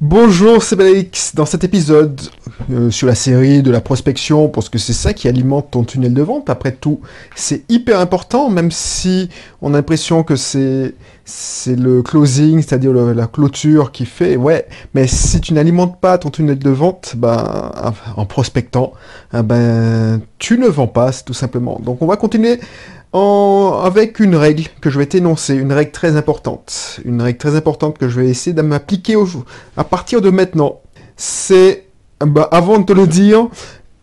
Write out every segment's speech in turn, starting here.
Bonjour, c'est Belix. Dans cet épisode euh, sur la série de la prospection, parce que c'est ça qui alimente ton tunnel de vente. Après tout, c'est hyper important, même si on a l'impression que c'est c'est le closing, c'est-à-dire la clôture qui fait. Ouais, mais si tu n'alimentes pas ton tunnel de vente, ben en prospectant, eh ben tu ne vends pas, tout simplement. Donc on va continuer avec une règle que je vais t'énoncer, une règle très importante, une règle très importante que je vais essayer de m'appliquer à partir de maintenant. C'est, bah, avant de te le dire,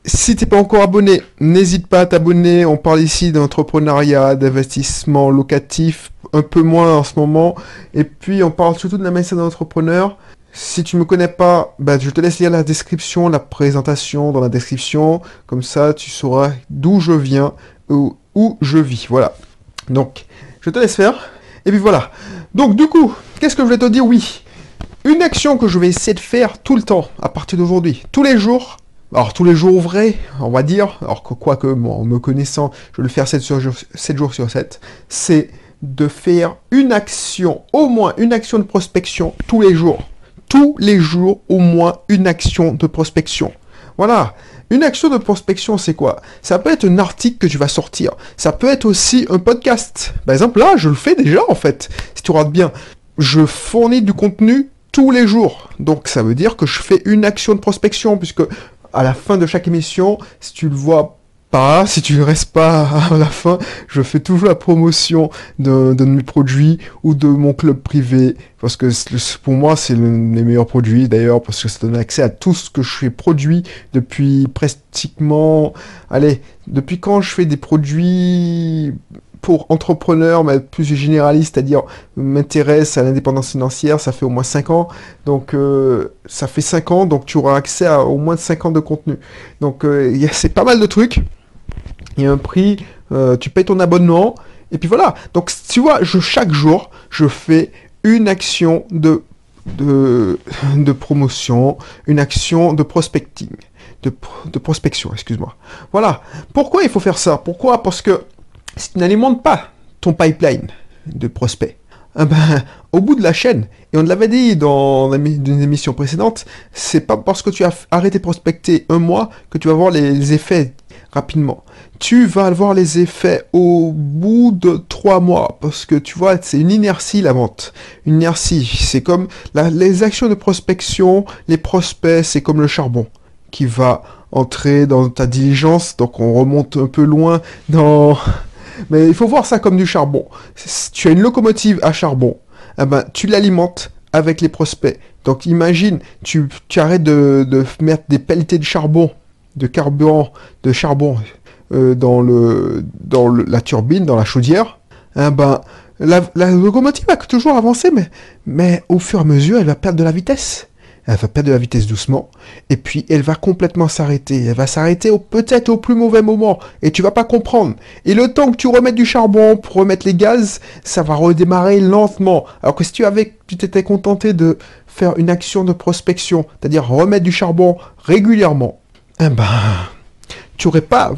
si t'es pas encore abonné, n'hésite pas à t'abonner. On parle ici d'entrepreneuriat, d'investissement locatif, un peu moins en ce moment. Et puis on parle surtout de la d'un d'entrepreneur. Si tu me connais pas, bah, je te laisse lire la description, la présentation dans la description. Comme ça, tu sauras d'où je viens, je vis. Voilà. Donc, je te laisse faire. Et puis voilà. Donc, du coup, qu'est-ce que je vais te dire? Oui. Une action que je vais essayer de faire tout le temps, à partir d'aujourd'hui, tous les jours. Alors, tous les jours vrais, on va dire. Alors, quoique, en me connaissant, je vais le faire 7, sur, 7 jours sur 7. C'est de faire une action, au moins une action de prospection tous les jours. Tous les jours, au moins une action de prospection. Voilà. Une action de prospection, c'est quoi? Ça peut être un article que tu vas sortir. Ça peut être aussi un podcast. Par exemple, là, je le fais déjà, en fait. Si tu regardes bien, je fournis du contenu tous les jours. Donc, ça veut dire que je fais une action de prospection, puisque à la fin de chaque émission, si tu le vois si tu ne restes pas à la fin, je fais toujours la promotion de, mes produits ou de mon club privé, parce que pour moi, c'est les meilleurs produits d'ailleurs, parce que ça donne accès à tout ce que je fais produit depuis pratiquement, allez, depuis quand je fais des produits pour entrepreneurs, mais plus généraliste, c'est-à-dire m'intéresse à l'indépendance financière, ça fait au moins 5 ans. Donc euh, ça fait 5 ans, donc tu auras accès à au moins 5 ans de contenu. Donc euh, c'est pas mal de trucs il y a un prix, euh, tu payes ton abonnement, et puis voilà. Donc tu vois, je, chaque jour, je fais une action de, promotion, une action de prospecting, de, de prospection, excuse-moi. Voilà. Pourquoi il faut faire ça? Pourquoi? Parce que si tu n'alimentes pas ton pipeline de prospects, eh ben, au bout de la chaîne, et on l'avait dit dans une émission précédente, c'est pas parce que tu as arrêté de prospecter un mois que tu vas voir les effets rapidement. Tu vas voir les effets au bout de trois mois parce que tu vois, c'est une inertie la vente. Une inertie, c'est comme les actions de prospection, les prospects, c'est comme le charbon qui va entrer dans ta diligence. Donc on remonte un peu loin dans... Mais il faut voir ça comme du charbon. Tu as une locomotive à charbon, eh ben, tu l'alimentes avec les prospects. Donc imagine, tu, tu arrêtes de, de mettre des pelletés de charbon de carburant, de charbon euh, dans, le, dans la turbine, dans la chaudière, hein, ben, la, locomotive va toujours avancer, mais, au fur et à mesure, elle va perdre de la vitesse. Elle va perdre de la vitesse doucement, et puis elle va complètement s'arrêter. Elle va s'arrêter peut-être au plus mauvais moment, et tu vas pas comprendre. Et le temps que tu remettes du charbon pour remettre les gaz, ça va redémarrer lentement. Alors que si tu avais, tu t'étais contenté de faire une action de prospection, c'est-à-dire remettre du charbon régulièrement, eh ben, tu n'aurais pas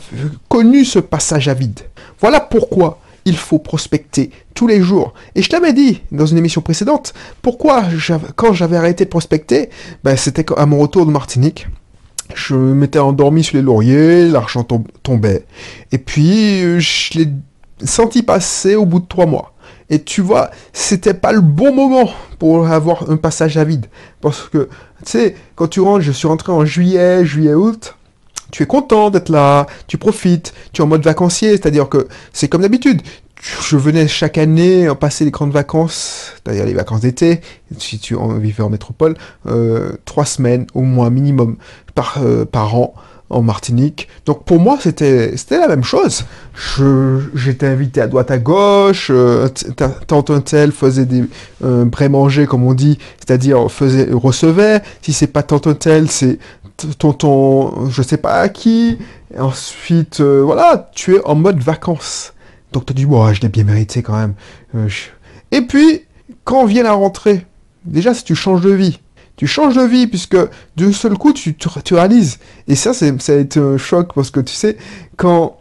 connu ce passage à vide. Voilà pourquoi il faut prospecter tous les jours. Et je t'avais dit dans une émission précédente, pourquoi quand j'avais arrêté de prospecter, ben, c'était à mon retour de Martinique. Je m'étais endormi sur les lauriers, l'argent tombait. Et puis, je l'ai senti passer au bout de trois mois. Et tu vois, c'était pas le bon moment pour avoir un passage à vide. Parce que, tu sais, quand tu rentres, je suis rentré en juillet, juillet-août, tu es content d'être là, tu profites, tu es en mode vacancier, c'est-à-dire que c'est comme d'habitude. Je venais chaque année passer les grandes vacances, d'ailleurs les vacances d'été, si tu vivais en métropole, euh, trois semaines au moins minimum par, euh, par an en Martinique. Donc pour moi, c'était la même chose. J'étais invité à droite à gauche, euh, tant un tel faisait des euh, manger comme on dit, c'est-à-dire faisait recevait. Si c'est pas tant un tel, c'est tonton, je sais pas à qui. ensuite, euh, voilà, tu es en mode vacances. Donc tu dis, bon, je l'ai bien mérité quand même. Euh, Et puis, quand vient la rentrée, déjà si tu changes de vie, tu changes de vie puisque d'un seul coup tu, réalises. Et ça, c'est, ça a été un choc parce que tu sais, quand,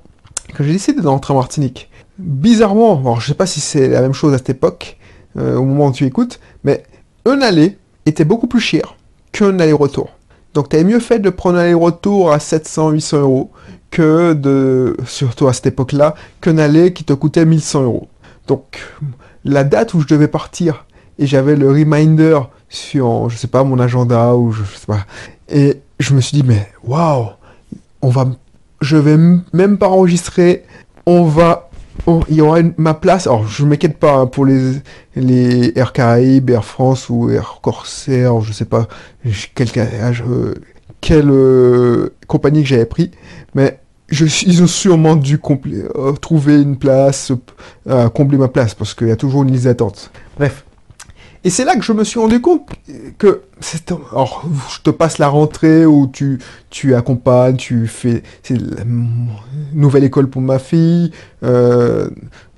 quand j'ai décidé d'entrer en Martinique, bizarrement, alors je sais pas si c'est la même chose à cette époque, euh, au moment où tu écoutes, mais un aller était beaucoup plus cher qu'un aller-retour. Donc tu avais mieux fait de prendre un aller-retour à 700, 800 euros que de, surtout à cette époque-là, qu'un aller qui te coûtait 1100 euros. Donc la date où je devais partir et j'avais le reminder sur, je sais pas, mon agenda ou je, sais pas. Et je me suis dit, mais waouh, on va, je vais même pas enregistrer, on va, il y aura ma place. Alors je m'inquiète pas hein, pour les, les Air Caraïbes, Air France ou Air Corsair, je sais pas quel, euh, quelle euh, compagnie que j'avais pris, mais ils ont sûrement dû euh, trouver une place, combler ma place, parce qu'il y a toujours une liste d'attente. Bref. Et c'est là que je me suis rendu compte que alors je te passe la rentrée où tu tu accompagnes, tu fais c'est la nouvelle école pour ma fille, euh,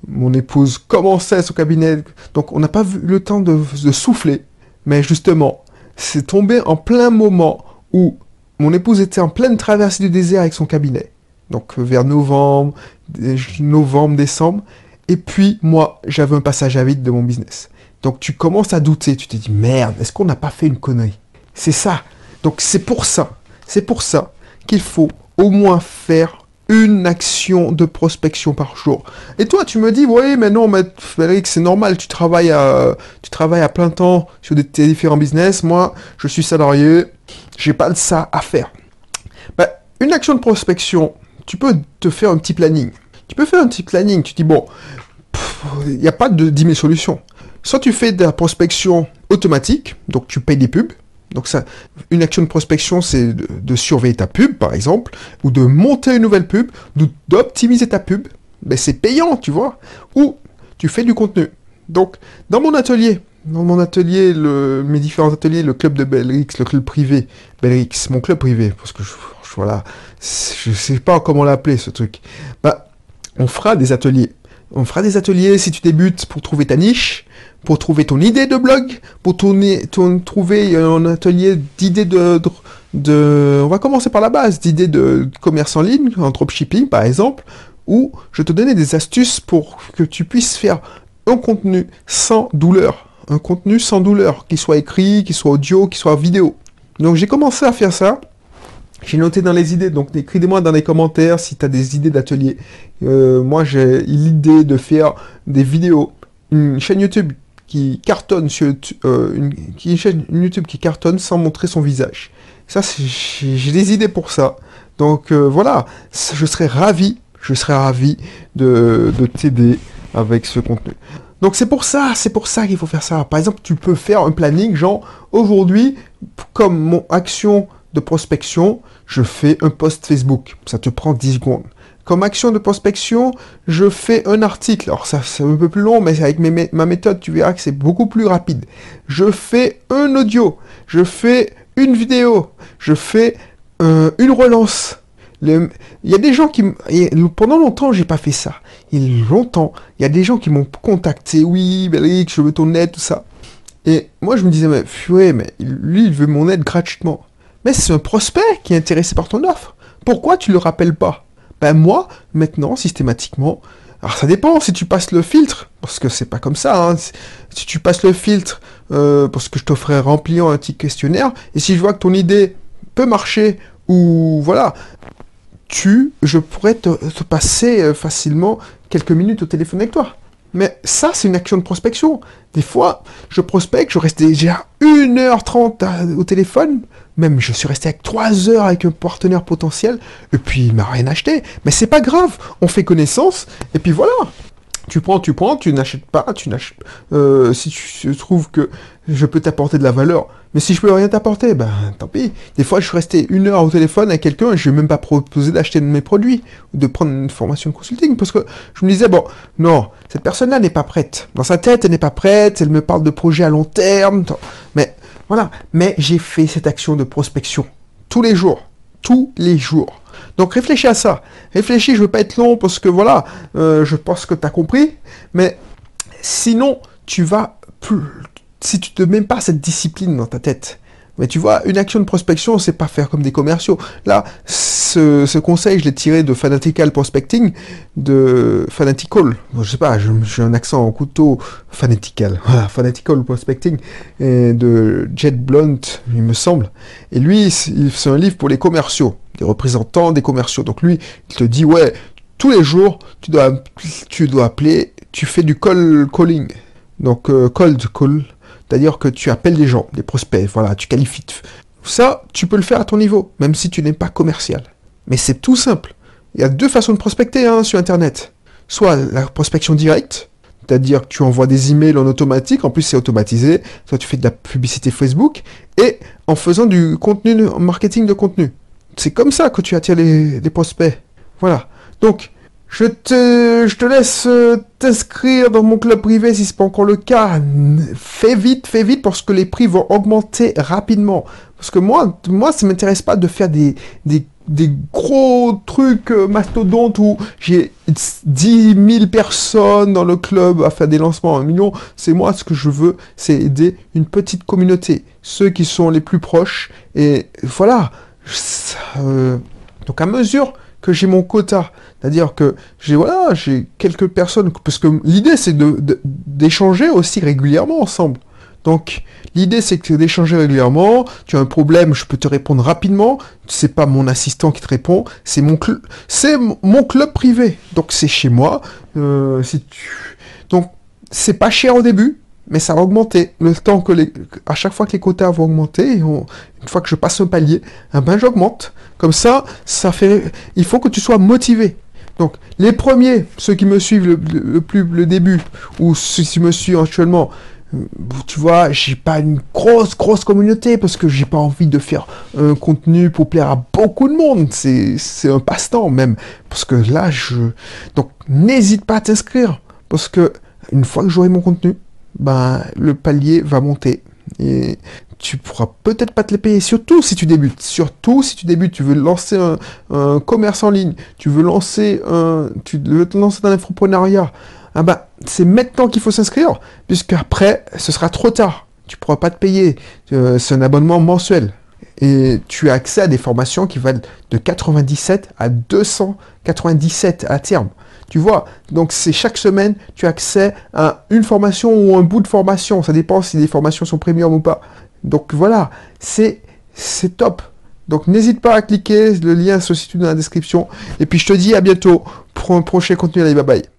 mon épouse commençait son cabinet, donc on n'a pas vu le temps de, de souffler, mais justement c'est tombé en plein moment où mon épouse était en pleine traversée du désert avec son cabinet, donc vers novembre, novembre, décembre, et puis moi j'avais un passage à vide de mon business. Donc tu commences à douter, tu te dis merde, est-ce qu'on n'a pas fait une connerie? C'est ça. Donc c'est pour ça, c'est pour ça qu'il faut au moins faire une action de prospection par jour. Et toi, tu me dis, oui, mais non, mais Frédéric, c'est normal, tu travailles, à, plein temps sur tes différents business. Moi, je suis salarié, j'ai pas de ça à faire. Ben, une action de prospection, tu peux te faire un petit planning. Tu peux faire un petit planning, tu dis, bon, il n'y a pas de 10 000 solutions. Soit tu fais de la prospection automatique, donc tu payes des pubs. Donc ça, une action de prospection, c'est de, surveiller ta pub, par exemple, ou de monter une nouvelle pub, d'optimiser ta pub. Mais c'est payant, tu vois. Ou tu fais du contenu. Donc, dans mon atelier, dans mon atelier, mes différents ateliers, le club de Belrix, le club privé, Belrix, mon club privé, parce que je, voilà, je sais pas comment l'appeler ce truc. Bah, on fera des ateliers. On fera des ateliers si tu débutes pour trouver ta niche, pour trouver ton idée de blog, pour trouver un atelier d'idées de, de, On va commencer par la base, d'idées de commerce en ligne, en dropshipping par exemple, où je te donnais des astuces pour que tu puisses faire un contenu sans douleur. Un contenu sans douleur, qu'il soit écrit, qu'il soit audio, qu'il soit vidéo. Donc j'ai commencé à faire ça. J'ai noté dans les idées, donc écris-moi dans les commentaires si tu as des idées d'atelier. Euh, moi j'ai l'idée de faire des vidéos, une chaîne YouTube qui cartonne sur euh, une, chaîne YouTube qui cartonne sans montrer son visage. Ça, j'ai des idées pour ça. Donc euh, voilà, je serais ravi, je serais ravi de, de t'aider avec ce contenu. Donc c'est pour ça, c'est pour ça qu'il faut faire ça. Par exemple, tu peux faire un planning, genre aujourd'hui, comme mon action de prospection, je fais un post Facebook. Ça te prend 10 secondes. Comme action de prospection, je fais un article. Alors ça c'est un peu plus long, mais avec ma méthode, tu verras que c'est beaucoup plus rapide. Je fais un audio, je fais une vidéo, je fais euh, une relance. il y a des gens qui... Pendant longtemps, j'ai pas fait ça. Il y a longtemps, il y a des gens qui m'ont contacté. Oui, Belric, je veux ton aide, tout ça. Et moi, je me disais, mais, ouais, mais lui, il veut mon aide gratuitement. Mais c'est un prospect qui est intéressé par ton offre. Pourquoi tu le rappelles pas? Ben moi, maintenant, systématiquement, alors ça dépend si tu passes le filtre, parce que c'est pas comme ça. Hein. Si tu passes le filtre, euh, parce que je t'offrais remplir un petit questionnaire, et si je vois que ton idée peut marcher, ou voilà, tu, je pourrais te, passer euh, facilement quelques minutes au téléphone avec toi. Mais ça, c'est une action de prospection. Des fois, je prospecte, je reste déjà 1h30 au téléphone même, je suis resté avec 3 heures avec un partenaire potentiel, et puis il m'a rien acheté. Mais c'est pas grave, on fait connaissance, et puis voilà. Tu prends, tu prends, tu n'achètes pas, tu n'achètes. Euh, si tu trouves que je peux t'apporter de la valeur, mais si je peux rien t'apporter, ben tant pis. Des fois, je suis resté une heure au téléphone avec quelqu'un et je lui ai même pas proposé d'acheter mes produits ou de prendre une formation de consulting parce que je me disais bon, non, cette personne-là n'est pas prête. Dans sa tête, elle n'est pas prête. Elle me parle de projets à long terme, mais voilà. Mais j'ai fait cette action de prospection tous les jours. Tous les jours. Donc réfléchis à ça. Réfléchis, je veux pas être long parce que voilà, euh, je pense que tu as compris. Mais sinon, tu vas plus. Si tu te mets pas cette discipline dans ta tête, Mais tu vois, une action de prospection, c'est pas faire comme des commerciaux. Là, ce, conseil, je l'ai tiré de Fanatical Prospecting, de Fanatical. je sais pas, j'ai un accent en couteau. Fanatical. Voilà, Fanatical Prospecting, de Jet Blunt, il me semble. Et lui, c'est un livre pour les commerciaux, des représentants des commerciaux. Donc lui, il te dit, ouais, tous les jours, tu dois, tu dois appeler, tu fais du call calling. Donc, euh, cold call c'est-à-dire que tu appelles des gens, des prospects, voilà, tu qualifies. Ça, tu peux le faire à ton niveau, même si tu n'es pas commercial. Mais c'est tout simple. Il y a deux façons de prospecter hein, sur Internet. Soit la prospection directe, c'est-à-dire que tu envoies des emails en automatique, en plus c'est automatisé, soit tu fais de la publicité Facebook, et en faisant du contenu, marketing de contenu. C'est comme ça que tu attires les, les prospects. Voilà. Donc, je te, je te laisse euh, t'inscrire dans mon club privé si c'est pas encore le cas. Fais vite, fais vite parce que les prix vont augmenter rapidement. Parce que moi, moi, ça m'intéresse pas de faire des, des, des gros trucs euh, mastodontes où j'ai 10 000 personnes dans le club à faire des lancements à un million. C'est moi, ce que je veux, c'est aider une petite communauté. Ceux qui sont les plus proches. Et voilà. Euh, donc à mesure que j'ai mon quota. C'est-à-dire que j'ai voilà, j'ai quelques personnes, parce que l'idée c'est de, d'échanger aussi régulièrement ensemble. Donc l'idée c'est que d'échanger régulièrement, tu as un problème, je peux te répondre rapidement, c'est pas mon assistant qui te répond, c'est mon club c'est mon club privé. Donc c'est chez moi. Euh. Donc c'est pas cher au début, mais ça va augmenter. Le temps que les, à chaque fois que les quotas vont augmenter, une fois que je passe un palier, eh ben j'augmente. Comme ça, ça fait, il faut que tu sois motivé. Donc, les premiers, ceux qui me suivent le, plus le début, ou ceux qui me suivent actuellement, euh, tu vois, j'ai pas une grosse, grosse communauté parce que j'ai pas envie de faire un contenu pour plaire à beaucoup de monde. C'est un passe-temps même. Parce que là, je. Donc, n'hésite pas à t'inscrire. Parce que, une fois que j'aurai mon contenu, ben, le palier va monter. Et tu pourras peut-être pas te les payer, surtout si tu débutes. Surtout si tu débutes, tu veux lancer un, commerce en ligne, tu veux lancer un, tu veux te lancer dans l'entrepreneuriat. Ah ben, c'est maintenant qu'il faut s'inscrire, puisque après, ce sera trop tard. Tu pourras pas te payer. Euh, c'est un abonnement mensuel. Et tu as accès à des formations qui valent de 97 à 297 à terme. Tu vois, donc c'est chaque semaine, tu as accès à une formation ou un bout de formation. Ça dépend si les formations sont premium ou pas. Donc voilà, c'est top. Donc n'hésite pas à cliquer, le lien se situe dans la description. Et puis je te dis à bientôt pour un prochain contenu. Allez, bye bye.